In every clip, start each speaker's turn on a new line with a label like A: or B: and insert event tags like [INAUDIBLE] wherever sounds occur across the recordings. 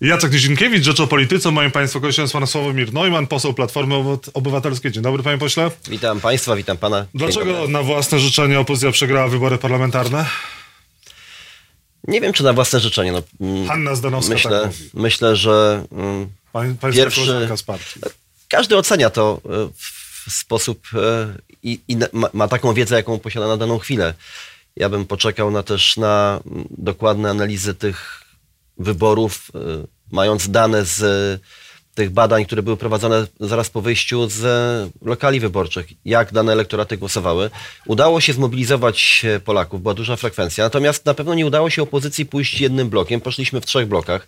A: Jacek Nizinkiewicz, Rzecz o Polityce. Moim Państwa gościem jest Pan Sławomir Neumann, poseł Platformy Obywatelskiej. Dzień dobry, Panie Pośle.
B: Witam Państwa, witam Pana.
A: Dlaczego na własne życzenie opozycja przegrała wybory parlamentarne?
B: Nie wiem, czy na własne życzenie. No,
A: mm, Hanna Zdanowska
B: myślę,
A: tak mówi.
B: Myślę, że
A: mm, Pań,
B: pierwszy... Każdy ocenia to e, w sposób e, i, i ma, ma taką wiedzę, jaką posiada na daną chwilę. Ja bym poczekał na też na mm, dokładne analizy tych wyborów, e, mając dane z tych badań, które były prowadzone zaraz po wyjściu z lokali wyborczych, jak dane elektoraty głosowały. Udało się zmobilizować Polaków, była duża frekwencja, natomiast na pewno nie udało się opozycji pójść jednym blokiem, poszliśmy w trzech blokach.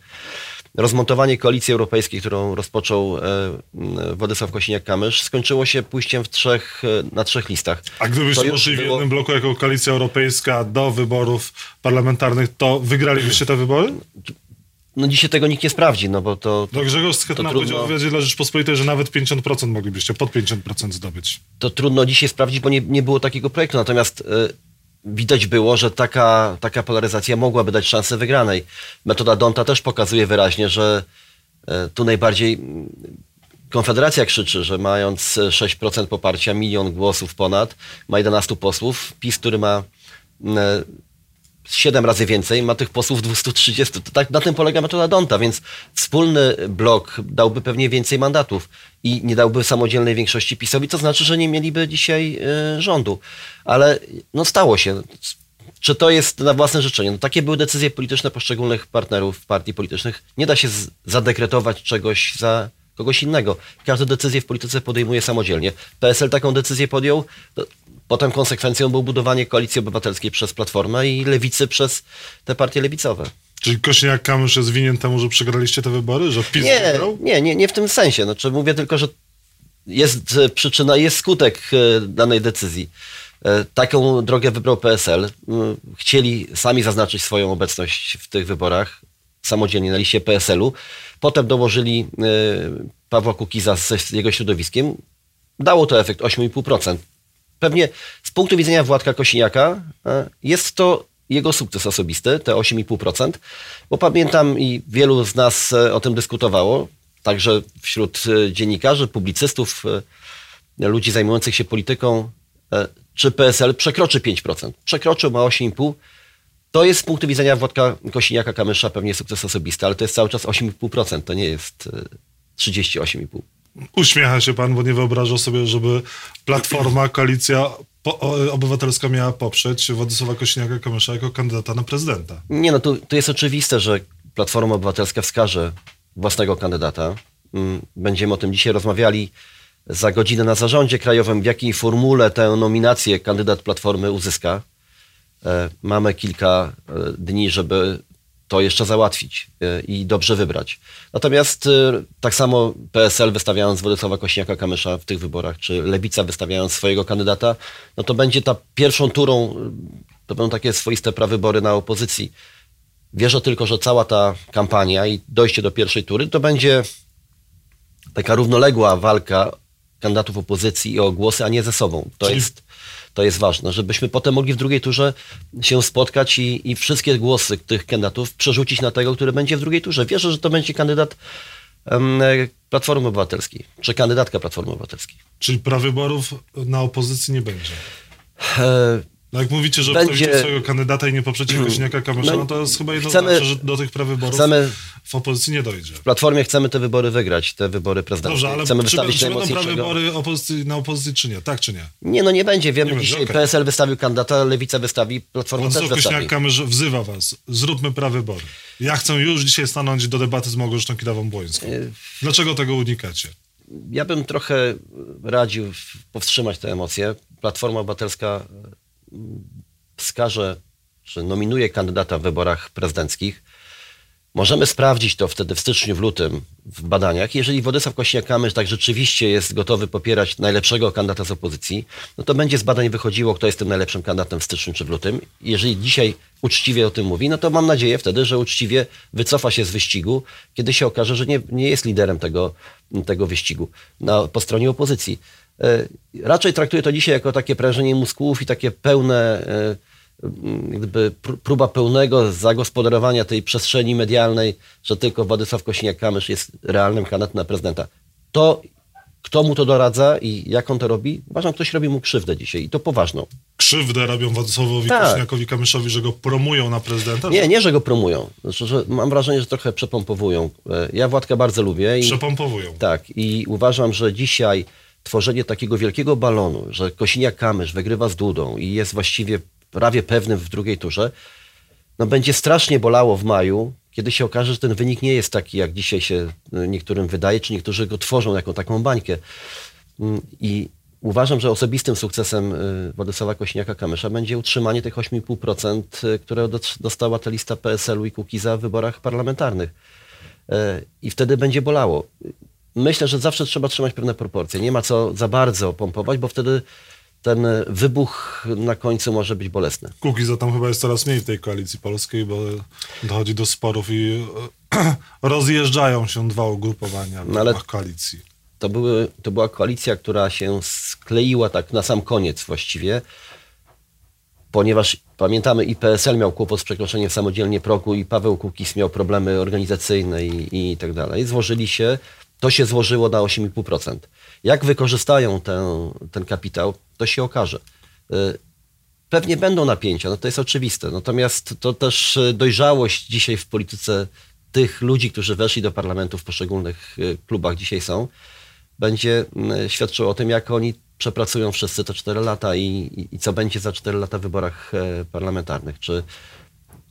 B: Rozmontowanie koalicji europejskiej, którą rozpoczął e, Władysław Kosiniak-Kamysz, skończyło się pójściem w trzech, e, na trzech listach.
A: A gdybyście poszli było... w jednym bloku jako koalicja europejska do wyborów parlamentarnych, to wygralibyście te wybory?
B: no dzisiaj tego nikt nie sprawdzi, no bo to...
A: No Grzegorz Schetyna trudno... powiedział w wywiadzie dla Rzeczpospolitej, że nawet 50% moglibyście, pod 50% zdobyć.
B: To trudno dzisiaj sprawdzić, bo nie, nie było takiego projektu, natomiast y, widać było, że taka, taka polaryzacja mogłaby dać szansę wygranej. Metoda Donta też pokazuje wyraźnie, że y, tu najbardziej Konfederacja krzyczy, że mając 6% poparcia, milion głosów ponad, ma 11 posłów, PiS, który ma 7 razy więcej, ma tych posłów 230. To tak, na tym polega metoda Donta, więc wspólny blok dałby pewnie więcej mandatów i nie dałby samodzielnej większości PiSowi, to znaczy, że nie mieliby dzisiaj y, rządu. Ale no stało się. Czy to jest na własne życzenie? No, takie były decyzje polityczne poszczególnych partnerów partii politycznych. Nie da się zadekretować czegoś za kogoś innego. Każde decyzje w polityce podejmuje samodzielnie. PSL taką decyzję podjął. Potem konsekwencją było budowanie koalicji obywatelskiej przez Platformę i lewicy przez te partie lewicowe.
A: Czyli Kośniak-Kamysz jest winien temu, że przegraliście te wybory? Że PiS
B: nie, nie, nie, nie w tym sensie. Znaczy, mówię tylko, że jest przyczyna, jest skutek e, danej decyzji. E, taką drogę wybrał PSL. Chcieli sami zaznaczyć swoją obecność w tych wyborach samodzielnie na liście PSL-u. Potem dołożyli e, Pawła Kukiza z jego środowiskiem. Dało to efekt 8,5% pewnie z punktu widzenia Władka Kosiniaka e, jest to jego sukces osobisty, te 8,5%, bo pamiętam i wielu z nas e, o tym dyskutowało, także wśród e, dziennikarzy, publicystów, ludzi zajmujących się polityką, czy PSL przekroczy 5%. Przekroczył, ma 8,5%. To jest z punktu widzenia Władka Kosiniaka-Kamysza pewnie sukces osobisty, ale to jest cały czas 8,5%, to nie jest 38,5%.
A: Uśmiecha się pan, bo nie wyobraża sobie, żeby Platforma, koalicja obywatelska miała poprzeć Władysława Kośniaka-Kamysza jako kandydata na prezydenta.
B: Nie, no to, to jest oczywiste, że Platforma Obywatelska wskaże własnego kandydata. Mm, będziemy o tym dzisiaj rozmawiali za godzinę na zarządzie krajowym, w jakiej formule tę nominację kandydat Platformy uzyska. E, mamy kilka e, dni, żeby to jeszcze załatwić e, i dobrze wybrać. Natomiast e, tak samo PSL wystawiając Władysława Kośniaka-Kamysza w tych wyborach, czy Lewica wystawiając swojego kandydata, no to będzie ta pierwszą turą, e, to będą takie swoiste prawybory na opozycji. Wierzę tylko, że cała ta kampania i dojście do pierwszej tury to będzie taka równoległa walka kandydatów opozycji o głosy, a nie ze sobą. To Czyli... jest to jest ważne, żebyśmy potem mogli w drugiej turze się spotkać i, i wszystkie głosy tych kandydatów przerzucić na tego, który będzie w drugiej turze. Wierzę, że to będzie kandydat um, Platformy Obywatelskiej, czy kandydatka Platformy Obywatelskiej.
A: Czyli prawyborów na opozycji nie będzie? E no jak mówicie, że będzie... swojego kandydata i nie poprzecie Kośniaka Kamysza, no, no to jest chyba jednoznaczne, chcemy, że do tych prawyborów chcemy, w opozycji nie dojdzie.
B: W Platformie chcemy te wybory wygrać, te wybory prezydenckie.
A: Dobrze, ale
B: chcemy
A: czy, wystawić czy będą prawybory opozycji, na opozycji, czy nie? Tak czy nie?
B: Nie, no nie będzie. Wiemy, nie dzisiaj będzie, okay. PSL wystawił kandydata, Lewica wystawi, Platforma Władysław też wystawi.
A: Kośniak-Kamysz wzywa was, zróbmy prawybory. Ja chcę już dzisiaj stanąć do debaty z Małgorzatą Kidawą-Błońską. Dlaczego tego unikacie?
B: Ja bym trochę radził powstrzymać te emocje. Platforma Obywatelska wskaże, czy nominuje kandydata w wyborach prezydenckich, możemy sprawdzić to wtedy w styczniu, w lutym w badaniach. Jeżeli Władysław Kośniak-Kamysz tak rzeczywiście jest gotowy popierać najlepszego kandydata z opozycji, no to będzie z badań wychodziło, kto jest tym najlepszym kandydatem w styczniu czy w lutym. Jeżeli dzisiaj uczciwie o tym mówi, no to mam nadzieję wtedy, że uczciwie wycofa się z wyścigu, kiedy się okaże, że nie, nie jest liderem tego, tego wyścigu na, po stronie opozycji. E, raczej traktuję to dzisiaj jako takie prężenie mózgów i takie pełne gdyby próba pełnego zagospodarowania tej przestrzeni medialnej, że tylko Władysław Kośniak-Kamysz jest realnym kandydatem na prezydenta. To kto mu to doradza i jak on to robi? Uważam, ktoś robi mu krzywdę dzisiaj i to poważną.
A: Krzywdę robią Władysławowi tak. Kośniakowi Kamyszowi, że go promują na prezydenta?
B: Nie, nie, że go promują. Znaczy, że mam wrażenie, że trochę przepompowują. E, ja Władka bardzo lubię.
A: I, przepompowują.
B: Tak i uważam, że dzisiaj tworzenie takiego wielkiego balonu, że Kosiniak-Kamysz wygrywa z Dudą i jest właściwie prawie pewnym w drugiej turze, no będzie strasznie bolało w maju, kiedy się okaże, że ten wynik nie jest taki, jak dzisiaj się e, niektórym wydaje, czy niektórzy go tworzą jako taką bańkę. Mm, I uważam, że osobistym sukcesem e, Władysława Kośniaka-Kamysza będzie utrzymanie tych 8,5%, e, które dostała ta lista PSL-u i Kukiza w wyborach parlamentarnych. I wtedy będzie bolało. Myślę, że zawsze trzeba trzymać pewne proporcje. Nie ma co za bardzo pompować, bo wtedy ten wybuch na końcu może być bolesny.
A: Kukiza tam chyba jest coraz mniej w tej koalicji polskiej, bo dochodzi do sporów i [CLEARS THROAT] rozjeżdżają się dwa ugrupowania w no koalicji.
B: To, były, to była koalicja, która się skleiła tak na sam koniec właściwie, ponieważ pamiętamy i PSL miał kłopot z przekroczeniem samodzielnie progu i Paweł Kukiz miał problemy organizacyjne i, i tak dalej. Złożyli się, to się złożyło na 8,5%. Jak wykorzystają ten, ten kapitał, to się okaże. Y, pewnie będą napięcia, no to jest oczywiste. Natomiast to też y, dojrzałość dzisiaj w polityce tych ludzi, którzy weszli do parlamentu w poszczególnych y, klubach dzisiaj są, będzie świadczyło o tym, jak oni przepracują wszyscy te 4 lata i, i, i co będzie za 4 lata w wyborach e, parlamentarnych. Czy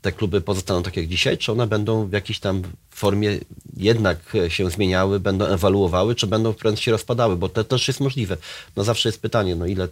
B: te kluby pozostaną tak jak dzisiaj, czy one będą w jakiejś tam formie jednak się zmieniały, będą ewaluowały, czy będą wręcz się rozpadały, bo to też jest możliwe. No zawsze jest pytanie, no ile,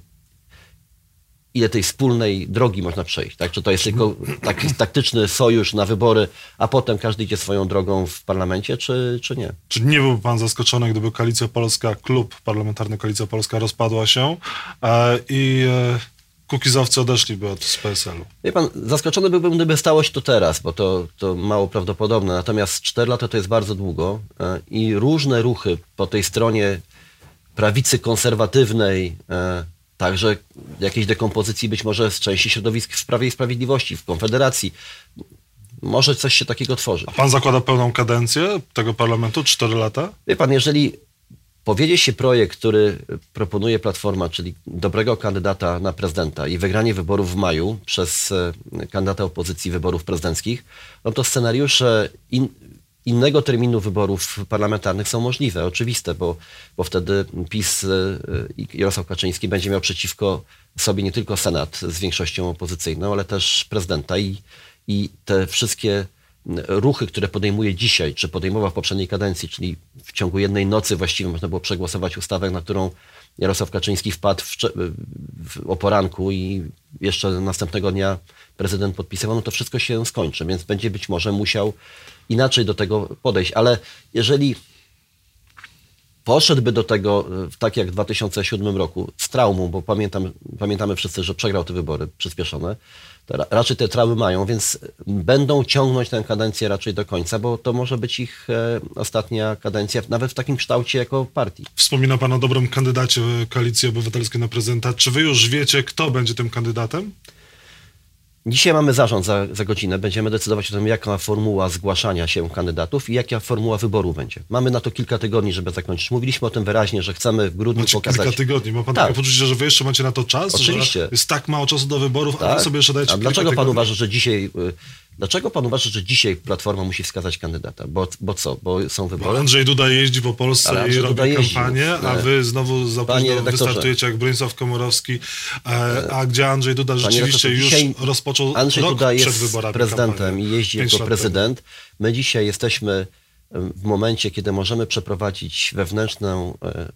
B: ile tej wspólnej drogi można przejść, tak? Czy to jest tylko taki taktyczny sojusz na wybory, a potem każdy idzie swoją drogą w parlamencie, czy, czy nie?
A: Czy nie byłby pan zaskoczony, gdyby Koalicja Polska, klub parlamentarny Koalicja Polska rozpadła się e, i e, Kukizowcy odeszliby od PSL-u.
B: Wie pan, zaskoczony byłbym, gdyby stało się to teraz, bo to, to mało prawdopodobne. Natomiast 4 lata to jest bardzo długo e, i różne ruchy po tej stronie prawicy konserwatywnej, e, także jakiejś dekompozycji być może z części środowisk w Prawie i Sprawiedliwości, w Konfederacji. Może coś się takiego tworzy.
A: A pan zakłada pełną kadencję tego parlamentu, 4 lata?
B: Wie pan, jeżeli powiedzie się projekt, który proponuje Platforma, czyli dobrego kandydata na prezydenta i wygranie wyborów w maju przez e, kandydata opozycji wyborów prezydenckich, no to scenariusze in, innego terminu wyborów parlamentarnych są możliwe, oczywiste, bo, bo wtedy PiS e, i Jarosław Kaczyński będzie miał przeciwko sobie nie tylko Senat z większością opozycyjną, ale też prezydenta i, i te wszystkie ruchy, które podejmuje dzisiaj, czy podejmował w poprzedniej kadencji, czyli w ciągu jednej nocy właściwie można było przegłosować ustawę, na którą Jarosław Kaczyński wpadł w, w, o poranku i jeszcze następnego dnia prezydent podpisywał, no to wszystko się skończy, więc będzie być może musiał inaczej do tego podejść. Ale jeżeli poszedłby do tego tak jak w 2007 roku z traumą, bo pamiętam, pamiętamy wszyscy, że przegrał te wybory przyspieszone, raczej te traumy mają, więc będą ciągnąć tę kadencję raczej do końca, bo to może być ich e, ostatnia kadencja, nawet w takim kształcie jako partii.
A: Wspomina Pan o dobrym kandydacie Koalicji Obywatelskiej na prezydenta. Czy Wy już wiecie, kto będzie tym kandydatem?
B: Dzisiaj mamy zarząd za, za godzinę. Będziemy decydować o tym, jaka formuła zgłaszania się kandydatów i jaka formuła wyboru będzie. Mamy na to kilka tygodni, żeby zakończyć. Mówiliśmy o tym wyraźnie, że chcemy w grudniu
A: macie
B: pokazać...
A: kilka tygodni. Ma pan tak. takie poczucie, że wy jeszcze macie na to czas?
B: Oczywiście.
A: jest tak mało czasu do wyborów, tak. a wy sobie jeszcze dajecie
B: A dlaczego pan uważa, że dzisiaj y, Dlaczego pan uważa, że dzisiaj Platforma musi wskazać kandydata? Bo, bo co? Bo są wybory? Bo
A: Andrzej Duda jeździ po Polsce i robi kampanię, a wy znowu za późno wystartujecie jak Bronisław Komorowski. E, a gdzie Andrzej Duda rzeczywiście już rozpoczął
B: Andrzej
A: rok
B: Duda
A: jest
B: przed
A: wyborami
B: prezydentem
A: kampanię.
B: i jeździ jako prezydent. My dzisiaj jesteśmy w momencie, kiedy możemy przeprowadzić wewnętrzną e,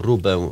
B: próbę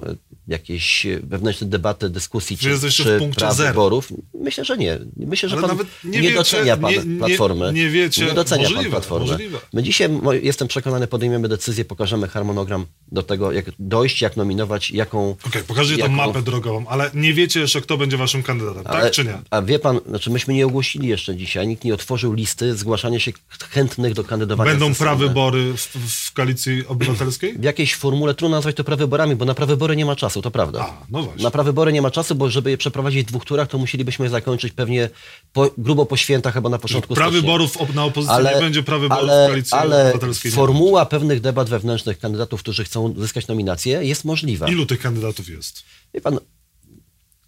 B: jakiejś wewnętrznej debaty, dyskusji czy, czy praw zero. wyborów? Myślę, że nie. Myślę, że Ale pan nie, nie docenia pan nie, Platformy.
A: Nie, wiecie.
B: Nie docenia
A: możliwe,
B: pan Platformy.
A: Możliwe.
B: My dzisiaj, jestem przekonany, podejmiemy decyzję, pokażemy harmonogram do tego, jak dojść, jak nominować, jaką...
A: Okej, okay, pokażecie jaką... tą mapę drogową, ale nie wiecie jeszcze, kto będzie waszym kandydatem, tak ale, tak czy nie?
B: A wie pan, znaczy myśmy nie ogłosili jeszcze dzisiaj, nikt nie otworzył listy zgłaszania się chętnych do kandydowania.
A: Będą prawybory w, w koalicji obywatelskiej?
B: W jakiejś formule, trudno nazwać to prawyborami, bo na prawybory nie ma czasu, to prawda.
A: A, no właśnie.
B: Na prawybory nie ma czasu, bo żeby je przeprowadzić w dwóch turach, to musielibyśmy zakończyć pewnie po, grubo po świętach, chyba na początku
A: Prawyborów na opozycji ale, nie będzie, prawyborów
B: ale,
A: w koalicji
B: ale obywatelskiej formuła pewnych debat wewnętrznych kandydatów, którzy chcą zyskać nominację, jest możliwa.
A: Ilu tych kandydatów jest?
B: Wie pan,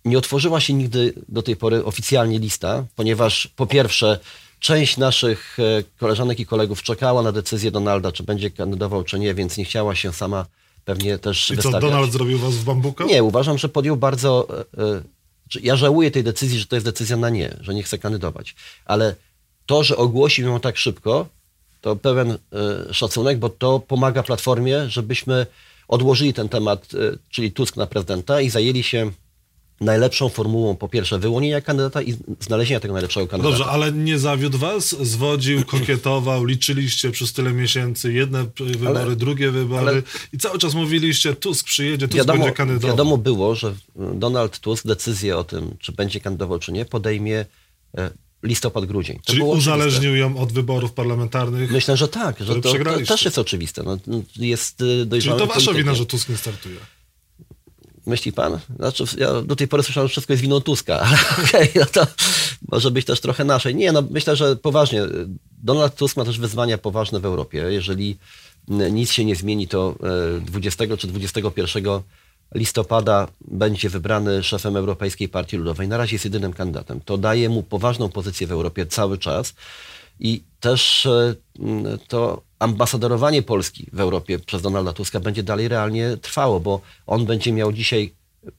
B: nie otworzyła się nigdy do tej pory oficjalnie lista, ponieważ po pierwsze część naszych e, koleżanek i kolegów czekała na decyzję Donalda, czy będzie kandydował, czy nie, więc nie chciała się sama pewnie też
A: I
B: wystawiać.
A: co, Donald zrobił was w bambuka?
B: Nie, uważam, że podjął bardzo... E, e, ja żałuję tej decyzji, że to jest decyzja na nie, że nie chce kandydować. Ale to, że ogłosił ją tak szybko, to pełen szacunek, bo to pomaga Platformie, żebyśmy odłożyli ten temat, czyli Tusk na prezydenta i zajęli się najlepszą formułą po pierwsze wyłonienia kandydata i znalezienia tego najlepszego kandydata.
A: Dobrze, ale nie zawiódł was? Zwodził, [CLEARS THROAT] kokietował, liczyliście przez tyle miesięcy jedne wybory, ale, drugie wybory ale, i cały czas mówiliście Tusk przyjedzie, Tusk wiadomo, będzie kandydował.
B: Wiadomo było, że Donald Tusk decyzję o tym, czy będzie kandydował, czy nie, podejmie e, listopad, grudzień. To
A: Czyli uzależnił ją od wyborów parlamentarnych?
B: Myślę, że tak, że to, to, też jest oczywiste. No, jest
A: e, Czyli to wasza wina, że Tusk nie startuje?
B: Myśli pan? Znaczy, ja do tej pory słyszałem, że wszystko jest winą Tuska, [LAUGHS] ale okej, okay, no to może być też trochę naszej. Nie, no myślę, że poważnie. Donald Tusk ma też wyzwania poważne w Europie. Jeżeli nic się nie zmieni, to 20 e, czy 21 listopada będzie wybrany szefem Europejskiej Partii Ludowej. Na razie jest jedynym kandydatem. To daje mu poważną pozycję w Europie cały czas. I też e, to ambasadorowanie Polski w Europie przez Donalda Tuska będzie dalej realnie trwało, bo on będzie miał dzisiaj,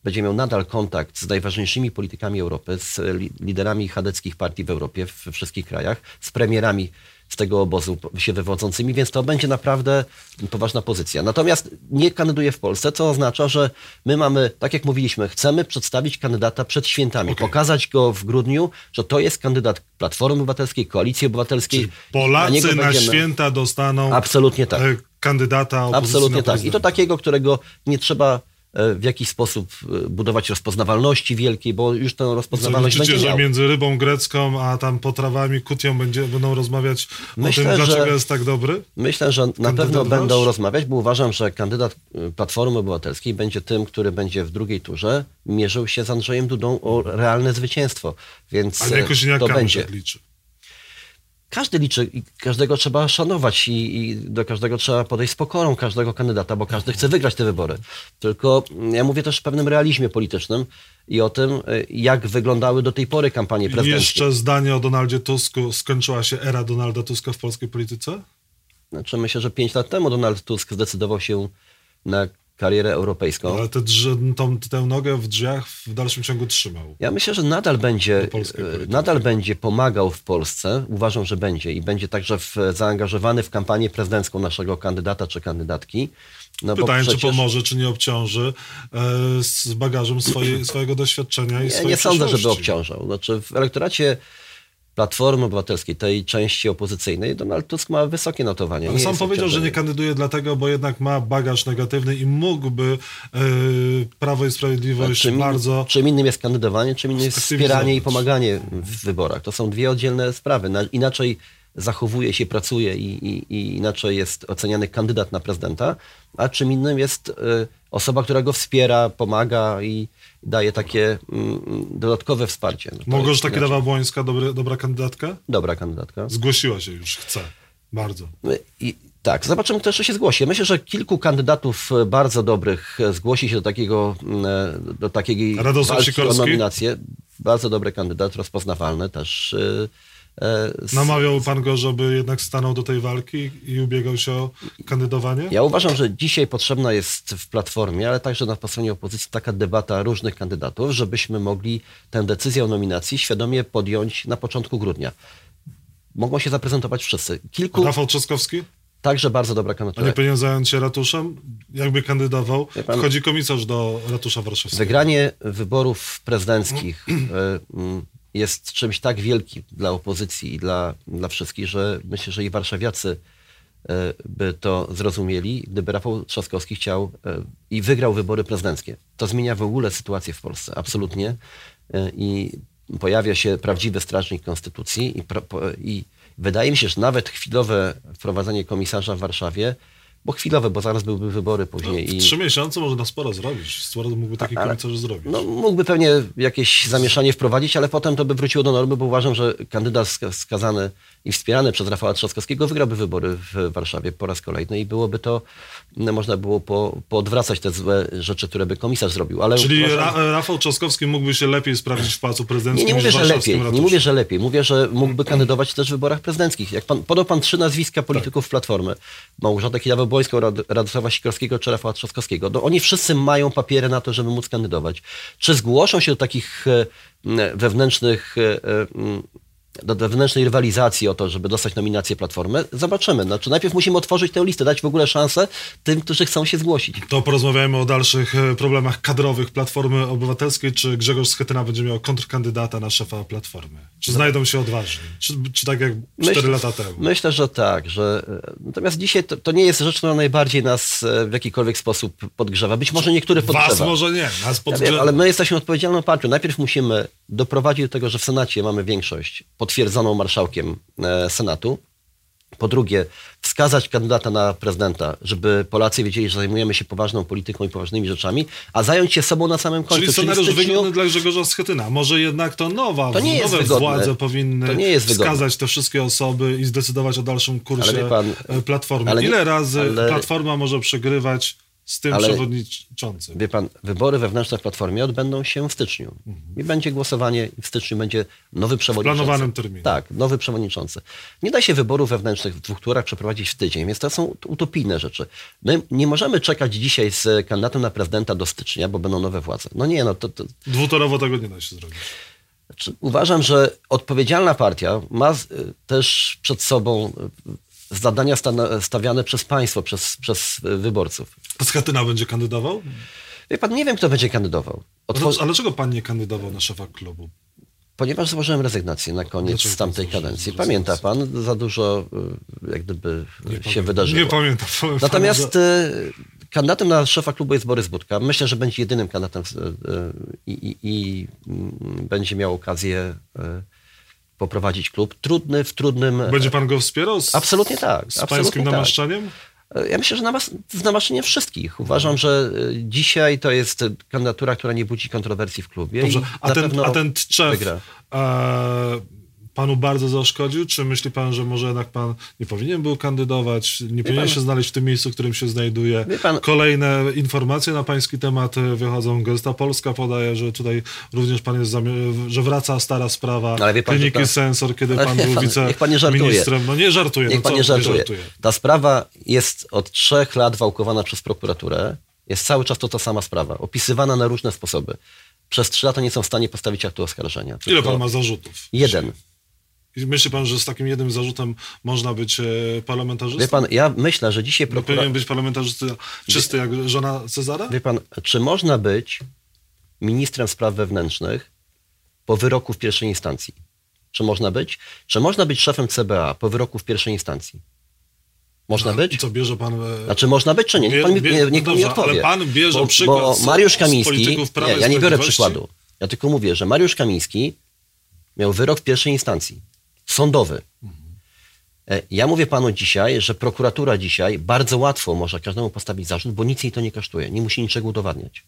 B: będzie miał nadal kontakt z najważniejszymi politykami Europy, z liderami chadeckich partii w Europie, we wszystkich krajach, z premierami z tego obozu się wywodzącymi, więc to będzie naprawdę poważna pozycja. Natomiast nie kandyduje w Polsce, co oznacza, że my mamy, tak jak mówiliśmy, chcemy przedstawić kandydata przed świętami, okay. pokazać go w grudniu, że to jest kandydat Platformy Obywatelskiej, Koalicji Obywatelskiej. Czyli
A: Polacy na, na święta dostaną
B: Absolutnie tak.
A: E, kandydata
B: Absolutnie tak. I to takiego, którego nie trzeba w jakiś sposób e, budować rozpoznawalności wielkiej, bo już tę rozpoznawalność
A: Co, liczycie, że między rybą grecką, a tam potrawami, kutią będzie, będą rozmawiać myślę, o tym, dlaczego że, jest tak dobry?
B: Myślę, że na pewno będą rozmawiać, bo uważam, że kandydat e, Platformy Obywatelskiej będzie tym, który będzie w drugiej turze mierzył się z Andrzejem Dudą o realne zwycięstwo. Więc
A: Ale jakoś to będzie. liczy
B: każdy liczy i każdego trzeba szanować i, i, do każdego trzeba podejść z pokorą, każdego kandydata, bo każdy chce wygrać te wybory. Tylko ja mówię też w pewnym realizmie politycznym i o tym, jak wyglądały do tej pory kampanie prezydenckie.
A: Jeszcze zdanie o Donaldzie Tusku. Skończyła się era Donalda Tuska w polskiej polityce?
B: Znaczy myślę, że pięć lat temu Donald Tusk zdecydował się na karierę europejską.
A: Ale te tą, tę nogę w drzwiach w dalszym ciągu trzymał.
B: Ja myślę, że nadal będzie, e, nadal będzie pomagał w Polsce. Uważam, że będzie i będzie także w, zaangażowany w kampanię prezydencką naszego kandydata czy kandydatki.
A: No Pytanie, przecież... czy pomoże, czy nie obciąży e, z bagażem swojej, swojego doświadczenia i
B: nie,
A: swojej
B: Nie sądzę, żeby obciążał. Znaczy w elektoracie Platformy Obywatelskiej, tej części opozycyjnej, Donald Tusk ma wysokie notowanie.
A: Ale sam powiedział, że nie kandyduje dlatego, bo jednak ma bagaż negatywny i mógłby yy, Prawo i Sprawiedliwość czym, bardzo...
B: Czym innym jest kandydowanie, czym innym jest wspieranie i pomaganie w wyborach. To są dwie oddzielne sprawy. Inaczej zachowuje się, pracuje i, i, i inaczej jest oceniany kandydat na prezydenta, a czym innym jest y, osoba, która go wspiera, pomaga i daje takie mm, dodatkowe wsparcie.
A: No Mogło, że Kidawa Błońska dobry, dobra kandydatka?
B: Dobra kandydatka.
A: Zgłosiła się już, chce. Bardzo.
B: I, tak, zobaczymy, kto jeszcze się zgłosi. Myślę, że kilku kandydatów bardzo dobrych zgłosi się do takiego, mm, do takiej
A: Radosław walki Sikorski.
B: o nominację. Bardzo dobry kandydat, rozpoznawalny też.
A: E, Namawiał pan go, żeby jednak stanął do tej walki i ubiegał się o kandydowanie?
B: Ja uważam, że dzisiaj potrzebna jest w Platformie, ale także na stronie opozycji taka debata różnych kandydatów, żebyśmy mogli tę decyzję o nominacji świadomie podjąć na początku grudnia. Mogą się zaprezentować wszyscy.
A: Kilku... Rafał Trzaskowski?
B: Także bardzo dobra kandydatura.
A: A nie powinien zająć się ratuszem? Jakby kandydował, pan, wchodzi komisarz do ratusza warszawskiego.
B: Wygranie wyborów prezydenckich e, jest czymś tak wielkim dla opozycji i dla, dla wszystkich, że myślę, że i warszawiacy e, by to zrozumieli, gdyby Rafał Trzaskowski chciał e, i wygrał wybory prezydenckie. To zmienia w ogóle sytuację w Polsce, absolutnie. E, I pojawia się prawdziwy strażnik konstytucji i, i wydaje mi się, że nawet chwilowe wprowadzenie komisarza w Warszawie bo chwilowe, bo zaraz byłyby wybory później.
A: No,
B: i...
A: Trzy miesiące można sporo zrobić. Sporo mógłby taki ale, komisarz zrobić.
B: No, mógłby pewnie jakieś zamieszanie wprowadzić, ale potem to by wróciło do normy, bo uważam, że kandydat skazany i wspierany przez Rafała Trzaskowskiego wygrałby wybory w Warszawie po raz kolejny i byłoby to, no, można było po, poodwracać te złe rzeczy, które by komisarz zrobił. Ale
A: Czyli uważam... Ra Rafał Trzaskowski mógłby się lepiej sprawdzić w Pałacu Prezydenckim
B: Nie, nie mówię, że lepiej, nie mówię, że lepiej. Mówię, że mógłby kandydować też w wyborach prezydenckich. Jak pan, podał pan trzy nazwiska polityków tak. Platformy. Małgorzatę Kidawa-Błońską, Rad Radosława Sikorskiego czy Rafała Trzaskowskiego. No, oni wszyscy mają papiery na to, żeby móc kandydować. Czy zgłoszą się do takich e, wewnętrznych e, do wewnętrznej rywalizacji o to, żeby dostać nominację Platformy, zobaczymy. Znaczy najpierw musimy otworzyć tę listę, dać w ogóle szansę tym, którzy chcą się zgłosić.
A: To porozmawiajmy o dalszych e, problemach kadrowych Platformy Obywatelskiej. Czy Grzegorz Schetyna będzie miał kontrkandydata na szefa Platformy? Czy znajdą się odważni? Czy, czy tak jak cztery lata temu?
B: Myślę, że tak. Że... E, natomiast dzisiaj to, to, nie jest rzecz, która najbardziej nas e, w jakikolwiek sposób podgrzewa. Być może niektórych podgrzewa. Was
A: może nie, nas podgrzewa. Ja wiem,
B: ale my jesteśmy odpowiedzialną partią. Najpierw musimy doprowadzić do tego, że w Senacie mamy większość potwierdzoną marszałkiem e, Senatu. Po drugie, wskazać kandydata na prezydenta, żeby Polacy wiedzieli, że zajmujemy się poważną polityką i poważnymi rzeczami, a zająć się sobą na samym końcu.
A: Czyli scenariusz styczniu... wygodny dla Grzegorza Schetyna. Może jednak to nowa, to nie jest nowe wygodne. władze powinny to nie jest wskazać te wszystkie osoby i zdecydować o dalszym kursie pan, e, Platformy. Ile nie, razy ale... Platforma może przegrywać z tym Ale, przewodniczącym.
B: Wie pan, wybory wewnętrzne w Platformie odbędą się w styczniu. Mhm. I będzie głosowanie i w styczniu będzie nowy przewodniczący.
A: W planowanym terminie.
B: Tak, nowy przewodniczący. Nie da się wyborów wewnętrznych w dwóch turach przeprowadzić w tydzień, więc to są utopijne rzeczy. My nie możemy czekać dzisiaj z kandydatem na prezydenta do stycznia, bo będą nowe władze. No nie, no to... to...
A: Dwutorowo tego nie da się zrobić.
B: Znaczy, uważam, że odpowiedzialna partia ma też przed sobą zadania stawiane przez państwo, przez, przez wyborców.
A: A Skatyna będzie kandydował?
B: Wie pan, nie wiem, kto będzie kandydował.
A: Otwor... Ale dlaczego pan nie kandydował na szefa klubu?
B: Ponieważ złożyłem rezygnację na koniec Dlaczego tamtej kadencji. Pamięta pan, za dużo y, jak gdyby nie się wydarzyło.
A: Nie pamiętam.
B: Natomiast y, kandydatem na szefa klubu jest Borys Budka. Myślę, że będzie jedynym kandydatem y, i, i, i mm, będzie miał okazję poprowadzić klub. Trudny, w trudnym...
A: Będzie pan go wspierał? Z,
B: absolutnie tak.
A: Z
B: absolutnie
A: pańskim tak. namaszczeniem?
B: Ja myślę, że namas z namaszczeniem wszystkich. Uważam, że e, dzisiaj to jest kandydatura, która nie budzi kontrowersji w klubie.
A: Dobrze, a ten, a ten Tczew, panu bardzo zaszkodził? Czy myśli pan, że może jednak pan nie powinien był kandydować, nie powinien pan, się znaleźć w tym miejscu, w którym się znajduje? Pan, Kolejne informacje na pański temat wychodzą. Gazeta Polska podaje, że tutaj również pan jest, że wraca stara sprawa pan, kliniki to, Sensor, kiedy [LAUGHS] pan był wiceministrem. No nie żartuje.
B: Niech no pan nie żartuje. nie żartuje. Ta sprawa jest od trzech lat wałkowana przez prokuraturę. Jest cały czas to ta sama sprawa, opisywana na różne sposoby. Przez trzy lata nie są w stanie postawić aktu oskarżenia.
A: Ile pan ma zarzutów?
B: Jeden.
A: Myśli pan, że z takim jednym zarzutem można być e, parlamentarzystą?
B: Wie pan, ja myślę, że dzisiaj
A: prokurator... Powinien być parlamentarzysta czysty jak żona Cezara?
B: Wie pan, czy można być ministrem spraw wewnętrznych po wyroku w pierwszej instancji? Czy można być? Czy można być szefem CBA po wyroku w pierwszej instancji? Można no, być?
A: Co bierze pan...
B: Znaczy można być, czy nie? Niech pan mi, nie, niech no mi odpowie.
A: Ale pan bierze bo, przykład bo
B: Mariusz Kamiński... Nie, ja nie biorę przykładu. Ja tylko mówię, że Mariusz Kamiński miał wyrok w pierwszej instancji sądowy. E, ja mówię panu dzisiaj, że prokuratura dzisiaj bardzo łatwo może każdemu postawić zarzut, bo nic jej to nie kosztuje. Nie musi niczego udowadniać.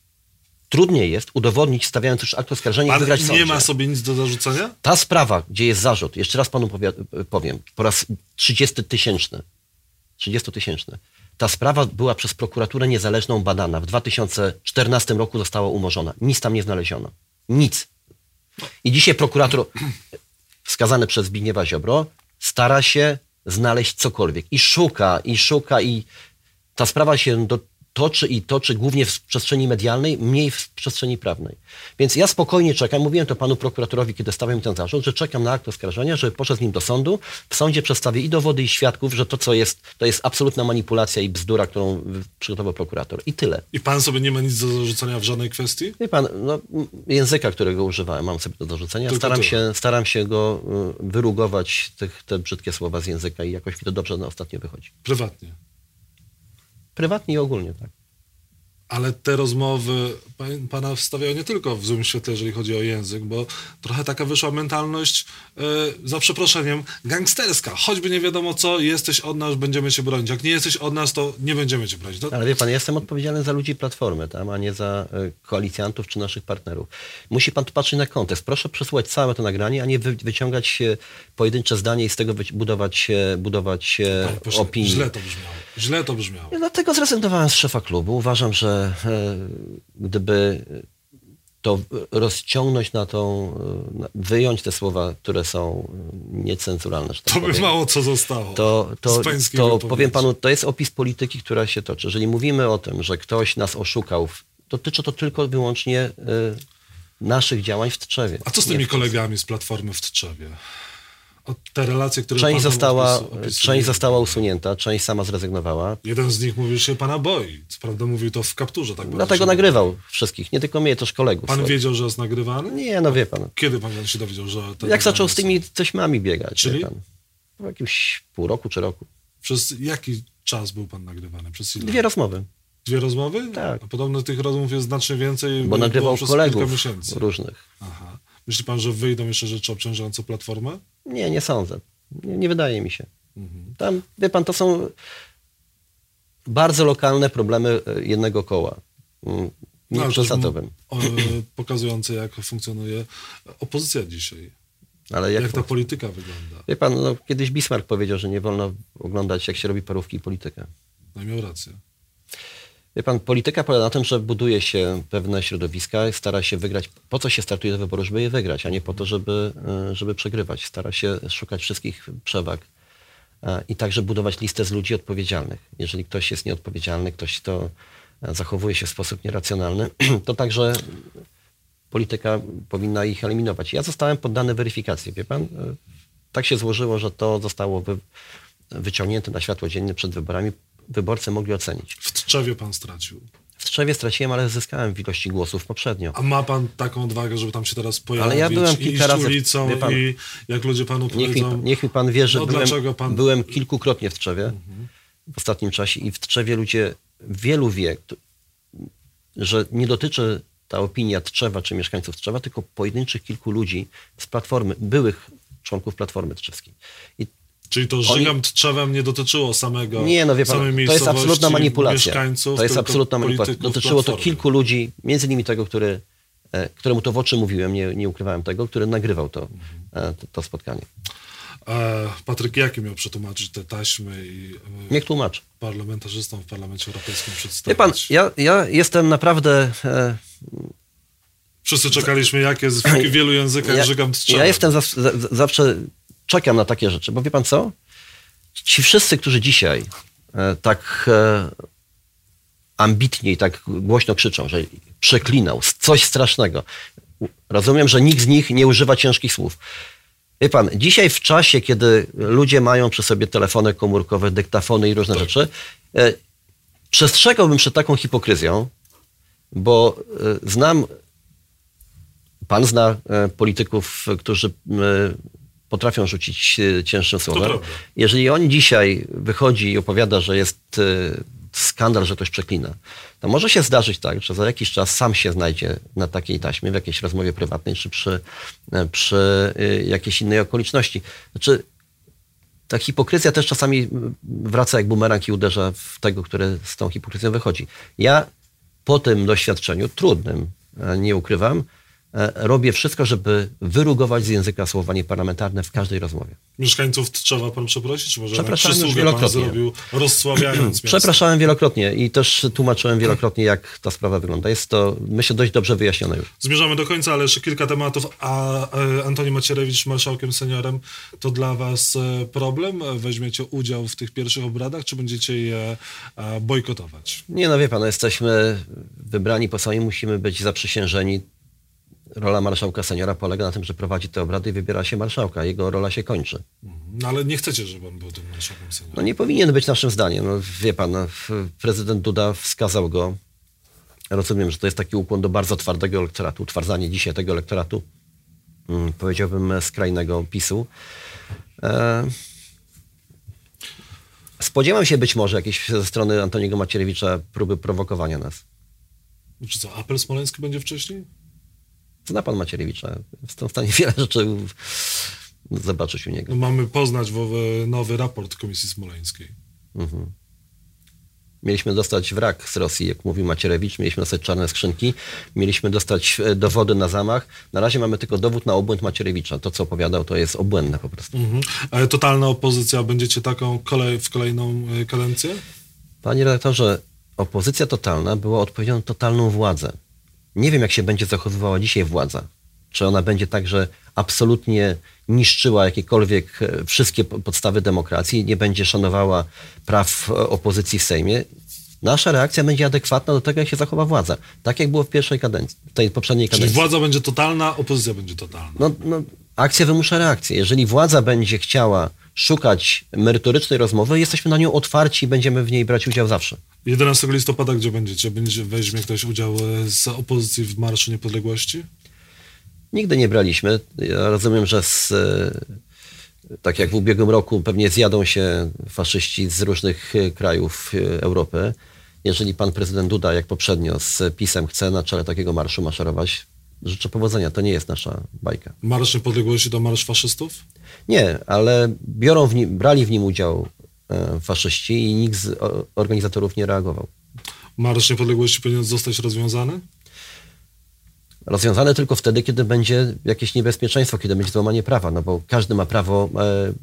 B: Trudniej jest udowodnić, stawiając już akt oskarżenia i wygrać
A: nie
B: sądzie.
A: ma sobie nic do zarzucenia?
B: Ta sprawa, gdzie jest zarzut, jeszcze raz panu powiem, po raz 30 tysięczny, 30 tysięczny, ta sprawa była przez prokuraturę niezależną badana. W 2014 roku została umorzona. Nic tam nie znaleziono. Nic. I dzisiaj prokurator wskazany przez Zbigniewa Ziobro, stara się znaleźć cokolwiek. I szuka, i szuka, i ta sprawa się do, toczy i toczy głównie w przestrzeni medialnej, mniej w przestrzeni prawnej. Więc ja spokojnie czekam, mówiłem to panu prokuratorowi, kiedy stawiam ten zarzut, że czekam na akt oskarżenia, żeby poszedł z nim do sądu, w sądzie przedstawię i dowody, i świadków, że to, co jest, to jest absolutna manipulacja i bzdura, którą przygotował prokurator. I tyle.
A: I pan sobie nie ma nic do zarzucenia w żadnej kwestii?
B: Wie pan, no, języka, którego używałem, mam sobie do zarzucenia. staram się, staram się go y, wyrugować, tych, te brzydkie słowa z języka i jakoś mi to dobrze na ostatnio wychodzi.
A: Prywatnie?
B: Prywatnie i ogólnie, tak.
A: Ale te rozmowy pana wstawiają nie tylko w złym świetle, jeżeli chodzi o język, bo trochę taka wyszła mentalność, yy, za przeproszeniem, gangsterska. Choćby nie wiadomo co, jesteś od nas, będziemy cię bronić. Jak nie jesteś od nas, to nie będziemy cię bronić.
B: Ale wie pan, ja jestem odpowiedzialny za ludzi Platformy, tam, a nie za y, koalicjantów czy naszych partnerów. Musi pan patrzeć na kontekst. Proszę przesłuchać całe to nagranie, a nie wy, wyciągać pojedyncze zdanie i z tego budować, budować opinię.
A: Źle to brzmiało. Źle to brzmiało.
B: Ja dlatego zrezygnowałem z szefa klubu. Uważam, że e, gdyby to rozciągnąć na tą, e, wyjąć te słowa, które są niecenzuralne.
A: Tak to by powiem, mało co zostało.
B: To, to, to powiem panu, to jest opis polityki, która się toczy. Jeżeli mówimy o tym, że ktoś nas oszukał, dotyczy to tylko wyłącznie y, naszych działań w Tczewie.
A: A co z tymi kolegami z Platformy w Tczewie? Te relacje, które
B: część została, część została usunięta, część sama zrezygnowała.
A: Jeden z nich mówił, że się pana boi. Co prawda mówił to w kapturze. Tak
B: Dlatego nagrywał wszystkich, nie tylko mnie, też kolegów.
A: Pan swoich. wiedział, że jest nagrywany?
B: Nie, no wie pan.
A: Kiedy pan się dowiedział, że...
B: Jak zaczął z tymi cośmami biegać. Czyli? W jakimś pół roku czy roku.
A: Przez jaki czas był pan nagrywany? Przez ile?
B: Dwie rozmowy.
A: Dwie rozmowy?
B: Tak.
A: A podobno tych rozmów jest znacznie więcej.
B: Bo nagrywał kolegów różnych.
A: Aha. Myśli pan, że wyjdą jeszcze rzeczy obciążające platformę?
B: Nie, nie sądzę. Nie, nie wydaje mi się. Mhm. Tam, wie pan, to są bardzo lokalne problemy e, jednego koła. Mm, nie no, przesadzowym.
A: Pokazujące, jak funkcjonuje opozycja dzisiaj. Ale jak, jak ta polityka wygląda.
B: Wie pan, no, kiedyś Bismarck powiedział, że nie wolno oglądać, jak się robi parówki i politykę.
A: No i miał rację.
B: Wie pan, polityka polega na tym, że buduje się pewne środowiska, stara się wygrać. Po co się startuje do wyborów? Żeby je wygrać, a nie po to, żeby, e, żeby przegrywać. Stara się szukać wszystkich przewag e, i także budować listę z ludzi odpowiedzialnych. Jeżeli ktoś jest nieodpowiedzialny, ktoś to e, zachowuje się w sposób nieracjonalny, [CLEARS THROAT] to także polityka powinna ich eliminować. Ja zostałem poddany weryfikacji, wie pan? Tak się złożyło, że to zostało wy, wyciągnięte na światło dzienne przed wyborami wyborcy mogli ocenić.
A: W Tczewie pan stracił.
B: W Tczewie straciłem, ale zyskałem w ilości głosów poprzednio.
A: A ma pan taką odwagę, żeby tam się teraz pojawić ale ja byłem kilka razy, ulicą pan, i jak ludzie panu
B: niech
A: powiedzą...
B: Mi, niech mi pan wie, że no, byłem, pan... byłem kilkukrotnie w Tczewie mhm. w ostatnim czasie i w Tczewie ludzie, wielu wie, że nie dotyczy ta opinia Tczewa czy mieszkańców Tczewa, tylko pojedynczych kilku ludzi z Platformy, byłych członków Platformy Tczewskiej. I
A: Czyli to żygam Tczewem nie dotyczyło samego
B: Nie, no wie pan, to jest absolutna manipulacja. To jest absolutna manipulacja. Dotyczyło to kilku ludzi, między innymi tego, który, e, któremu to w oczy mówiłem, nie, nie ukrywałem tego, który nagrywał to, mhm. to, to, spotkanie.
A: E, Patryk Jaki miał przetłumaczyć te taśmy i
B: e, Niech tłumaczy.
A: parlamentarzystom w Parlamencie Europejskim przedstawić. Wie
B: pan, ja, ja jestem naprawdę... E,
A: Wszyscy czekaliśmy, jak jest w wielu językach ja, żygam Tczewem.
B: Ja jestem za, za, zawsze czekam na takie rzeczy, bo wie pan co? Ci wszyscy, którzy dzisiaj e, tak e, ambitnie i tak głośno krzyczą, że przeklinał, coś strasznego. Rozumiem, że nikt z nich nie używa ciężkich słów. Wie pan, dzisiaj w czasie, kiedy ludzie mają przy sobie telefony komórkowe, dyktafony i różne rzeczy, e, przestrzegałbym przed taką hipokryzją, bo znam, pan zna polityków, którzy potrafią rzucić e, cięższym słowem. Jeżeli on dzisiaj wychodzi i opowiada, że jest e, skandal, że ktoś przeklina, to może się zdarzyć tak, że za jakiś czas sam się znajdzie na takiej taśmie, w jakiejś rozmowie prywatnej, czy przy, e, przy jakiejś innej okoliczności. Znaczy, ta hipokryzja też czasami wraca jak bumerang i uderza w tego, który z tą hipokryzją wychodzi. Ja po tym doświadczeniu, trudnym, nie ukrywam, robię wszystko, żeby wyrugować z języka słowa nieparlamentarne w każdej rozmowie.
A: Mieszkańców trzeba pan przeprosić? Czy może
B: Przepraszałem już wielokrotnie.
A: zrobił, rozsławiając
B: Przepraszałem wielokrotnie i też tłumaczyłem wielokrotnie, jak ta sprawa wygląda. Jest to, myślę, dość dobrze wyjaśnione już.
A: Zmierzamy do końca, ale jeszcze kilka tematów. A e, Antoni Macierewicz, marszałkiem seniorem, to dla was e, problem? Weźmiecie udział w tych pierwszych obradach, czy będziecie je bojkotować?
B: Nie, no wie pan, no jesteśmy wybrani posłami, musimy być zaprzysiężeni rola marszałka seniora polega na tym, że prowadzi te obrady i wybiera się marszałka. Jego rola się kończy.
A: No ale nie chcecie, żeby on był tym marszałkiem seniora.
B: No nie powinien być naszym zdaniem. No, wie pan, no, prezydent Duda wskazał go. Rozumiem, że to jest taki ukłon do bardzo twardego elektoratu, utwardzanie dzisiaj tego elektoratu, hmm, powiedziałbym, skrajnego PiSu. E... Spodziewam się być może jakiejś ze strony Antoniego Macierewicza próby prowokowania nas.
A: Czy co, apel smoleński będzie wcześniej?
B: Zna pan Macierewicza. Jestem w stanie [LAUGHS] wiele rzeczy zobaczyć u niego.
A: No mamy poznać nowy raport Komisji Smoleńskiej. Mhm.
B: Mieliśmy dostać wrak z Rosji, jak mówił Macierewicz, mieliśmy dostać czarne skrzynki, mieliśmy dostać e, dowody na zamach. Na razie mamy tylko dowód na obłęd Macierewicza. To, co opowiadał, to jest obłędne po prostu. Mhm.
A: Ale totalna opozycja, będziecie taką kolej, w kolejną e, kadencję?
B: Panie redaktorze, opozycja totalna była odpowiedzią na totalną władzę. Nie wiem, jak się będzie zachowywała dzisiaj władza. Czy ona będzie tak, że absolutnie niszczyła jakiekolwiek e, wszystkie podstawy demokracji, nie będzie szanowała praw e, opozycji w Sejmie. Nasza reakcja będzie adekwatna do tego, jak się zachowa władza. Tak jak było w pierwszej kadencji, w tej poprzedniej kadencji.
A: Czyli władza będzie totalna, opozycja będzie totalna.
B: No, no, akcja wymusza reakcję. Jeżeli władza będzie chciała szukać merytorycznej rozmowy, jesteśmy na nią otwarci i będziemy w niej brać udział zawsze.
A: 11 listopada gdzie będziecie? Będzie, weźmie ktoś udział e, z opozycji w Marszu Niepodległości?
B: Nigdy nie braliśmy. Ja rozumiem, że z, e, tak jak w ubiegłym roku pewnie zjadą się faszyści z różnych e, krajów Europy. Jeżeli pan prezydent Duda, jak poprzednio, z PiSem chce na czele takiego marszu maszerować, życzę powodzenia. To nie jest nasza bajka.
A: Marsz Niepodległości to marsz faszystów?
B: Nie, ale biorą w nim, brali w nim udział E, faszyści i nikt z organizatorów nie reagował.
A: Marsz Niepodległości powinien zostać rozwiązany?
B: Rozwiązane tylko wtedy, kiedy będzie jakieś niebezpieczeństwo, kiedy będzie złamanie prawa, no bo każdy ma prawo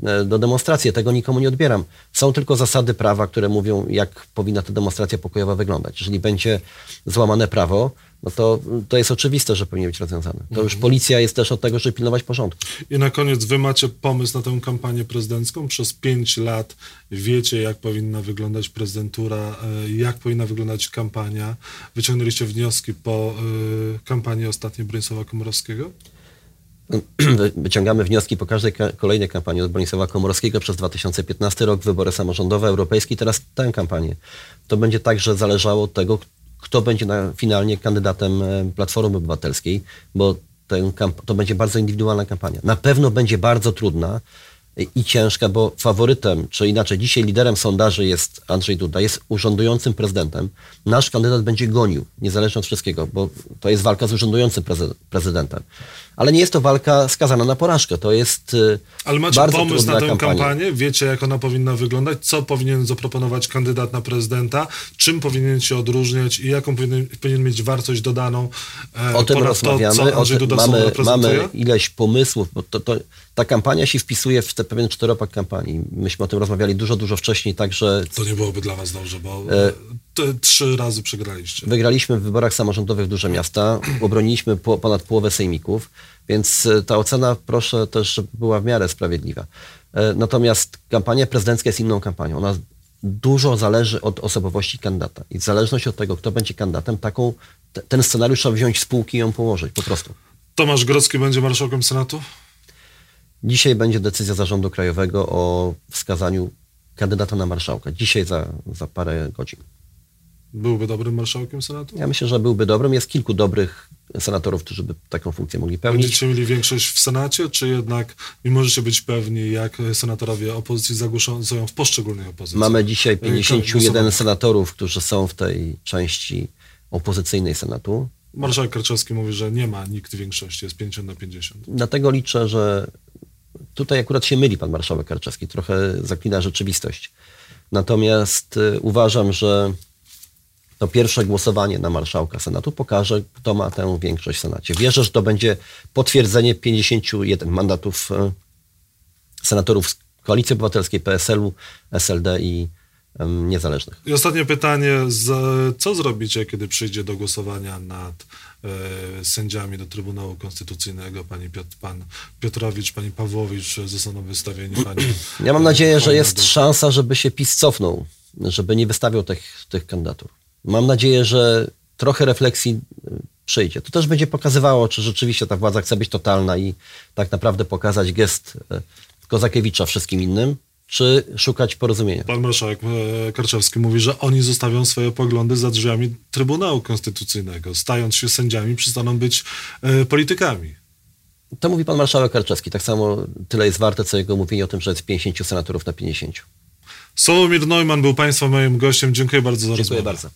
B: e, e, do demonstracji, tego nikomu nie odbieram. Są tylko zasady prawa, które mówią, jak powinna ta demonstracja pokojowa wyglądać. Jeżeli będzie złamane prawo, no to, to jest oczywiste, że powinien być rozwiązany. To mhm. już policja jest też od tego, żeby pilnować porządku.
A: I na koniec, wy macie pomysł na tę kampanię prezydencką? Przez pięć lat wiecie, jak powinna wyglądać prezydentura, e, jak powinna wyglądać kampania. Wyciągnęliście wnioski po y, kampanii ostatniej Bronisława Komorowskiego? [CLEARS THROAT]
B: Wyciągamy wnioski po każdej kolejnej kampanii od Bronisława Komorowskiego przez 2015 rok, wybory samorządowe, europejskie i teraz tę kampanię. To będzie także zależało od tego, kto będzie na, finalnie kandydatem e, Platformy Obywatelskiej, bo to będzie bardzo indywidualna kampania. Na pewno będzie bardzo trudna e, i ciężka, bo faworytem, czy inaczej dzisiaj liderem sondaży jest Andrzej Duda, jest urzędującym prezydentem. Nasz kandydat będzie gonił, niezależnie od wszystkiego, bo to jest walka z urzędującym prezydentem ale nie jest to walka skazana na porażkę. To jest y,
A: Ale macie
B: bardzo
A: pomysł na tę
B: kampania.
A: kampanię? Wiecie, jak ona powinna wyglądać? Co powinien zaproponować kandydat na prezydenta? Czym powinien się odróżniać i jaką powinien, powinien mieć wartość dodaną?
B: E, o tym rozmawiamy. To, o tym mamy, mamy ileś pomysłów, bo to, to, ta kampania się wpisuje w ten pewien czteropak kampanii. Myśmy o tym rozmawiali dużo, dużo wcześniej, także...
A: To nie byłoby dla was dobrze, bo e... trzy razy przegraliście.
B: Wygraliśmy w wyborach samorządowych w duże miasta, obroniliśmy po, ponad połowę sejmików. Więc e, ta ocena proszę też, żeby była w miarę sprawiedliwa. E, natomiast kampania prezydencka jest inną kampanią. Ona dużo zależy od osobowości kandydata. I w zależności od tego, kto będzie kandydatem, taką, ten scenariusz trzeba wziąć z półki i ją położyć, po prostu.
A: Tomasz Grodzki będzie marszałkiem Senatu?
B: Dzisiaj będzie decyzja Zarządu Krajowego o wskazaniu kandydata na marszałka. Dzisiaj za, za parę godzin.
A: Byłby dobrym marszałkiem Senatu?
B: Ja myślę, że byłby dobrym. Jest kilku dobrych senatorów, którzy by taką funkcję mogli pełnić.
A: Będziecie mieli większość w Senacie, czy jednak nie możecie być pewni, jak senatorowie opozycji zagłosują w poszczególnych opozycjach?
B: Mamy dzisiaj 51 senatorów, którzy są w tej części opozycyjnej Senatu.
A: Marszałek Karczewski mówi, że nie ma nikt większości, jest 50 na 50.
B: Dlatego liczę, że tutaj akurat się myli pan marszałek Karczewski, trochę zaklina rzeczywistość. Natomiast y, uważam, że to pierwsze głosowanie na marszałka Senatu pokaże, kto ma tę większość w Senacie. Wierzę, że to będzie potwierdzenie 51 mandatów e, senatorów z Koalicji Obywatelskiej, PSL-u, SLD i niezależnych.
A: I ostatnie pytanie. Co zrobicie, kiedy przyjdzie do głosowania nad e, sędziami do Trybunału Konstytucyjnego? Pani Piotr, pan Piotrowicz, pani Pawłowicz zostaną wystawieni. [CLEARS THROAT] Pani,
B: ja mam nadzieję, że jest szansa, żeby się PiS cofnął, żeby nie wystawiał tych, tych kandydatur. Mam nadzieję, że trochę refleksji y, przyjdzie. To też będzie pokazywało, czy rzeczywiście ta władza chce być totalna i tak naprawdę pokazać gest y, Kozakiewicza wszystkim innym, czy szukać porozumienia.
A: Pan marszałek e, Karczewski mówi, że oni zostawią swoje poglądy za drzwiami Trybunału Konstytucyjnego. Stając się sędziami, przestaną być e, politykami.
B: To mówi pan marszałek Karczewski. Tak samo tyle jest warte, co jego mówienie o tym, że jest 50 senatorów na 50.
A: Sławomir Neumann był Państwa moim gościem. Dziękuję bardzo za
B: Dziękuję
A: rozmowę.
B: bardzo.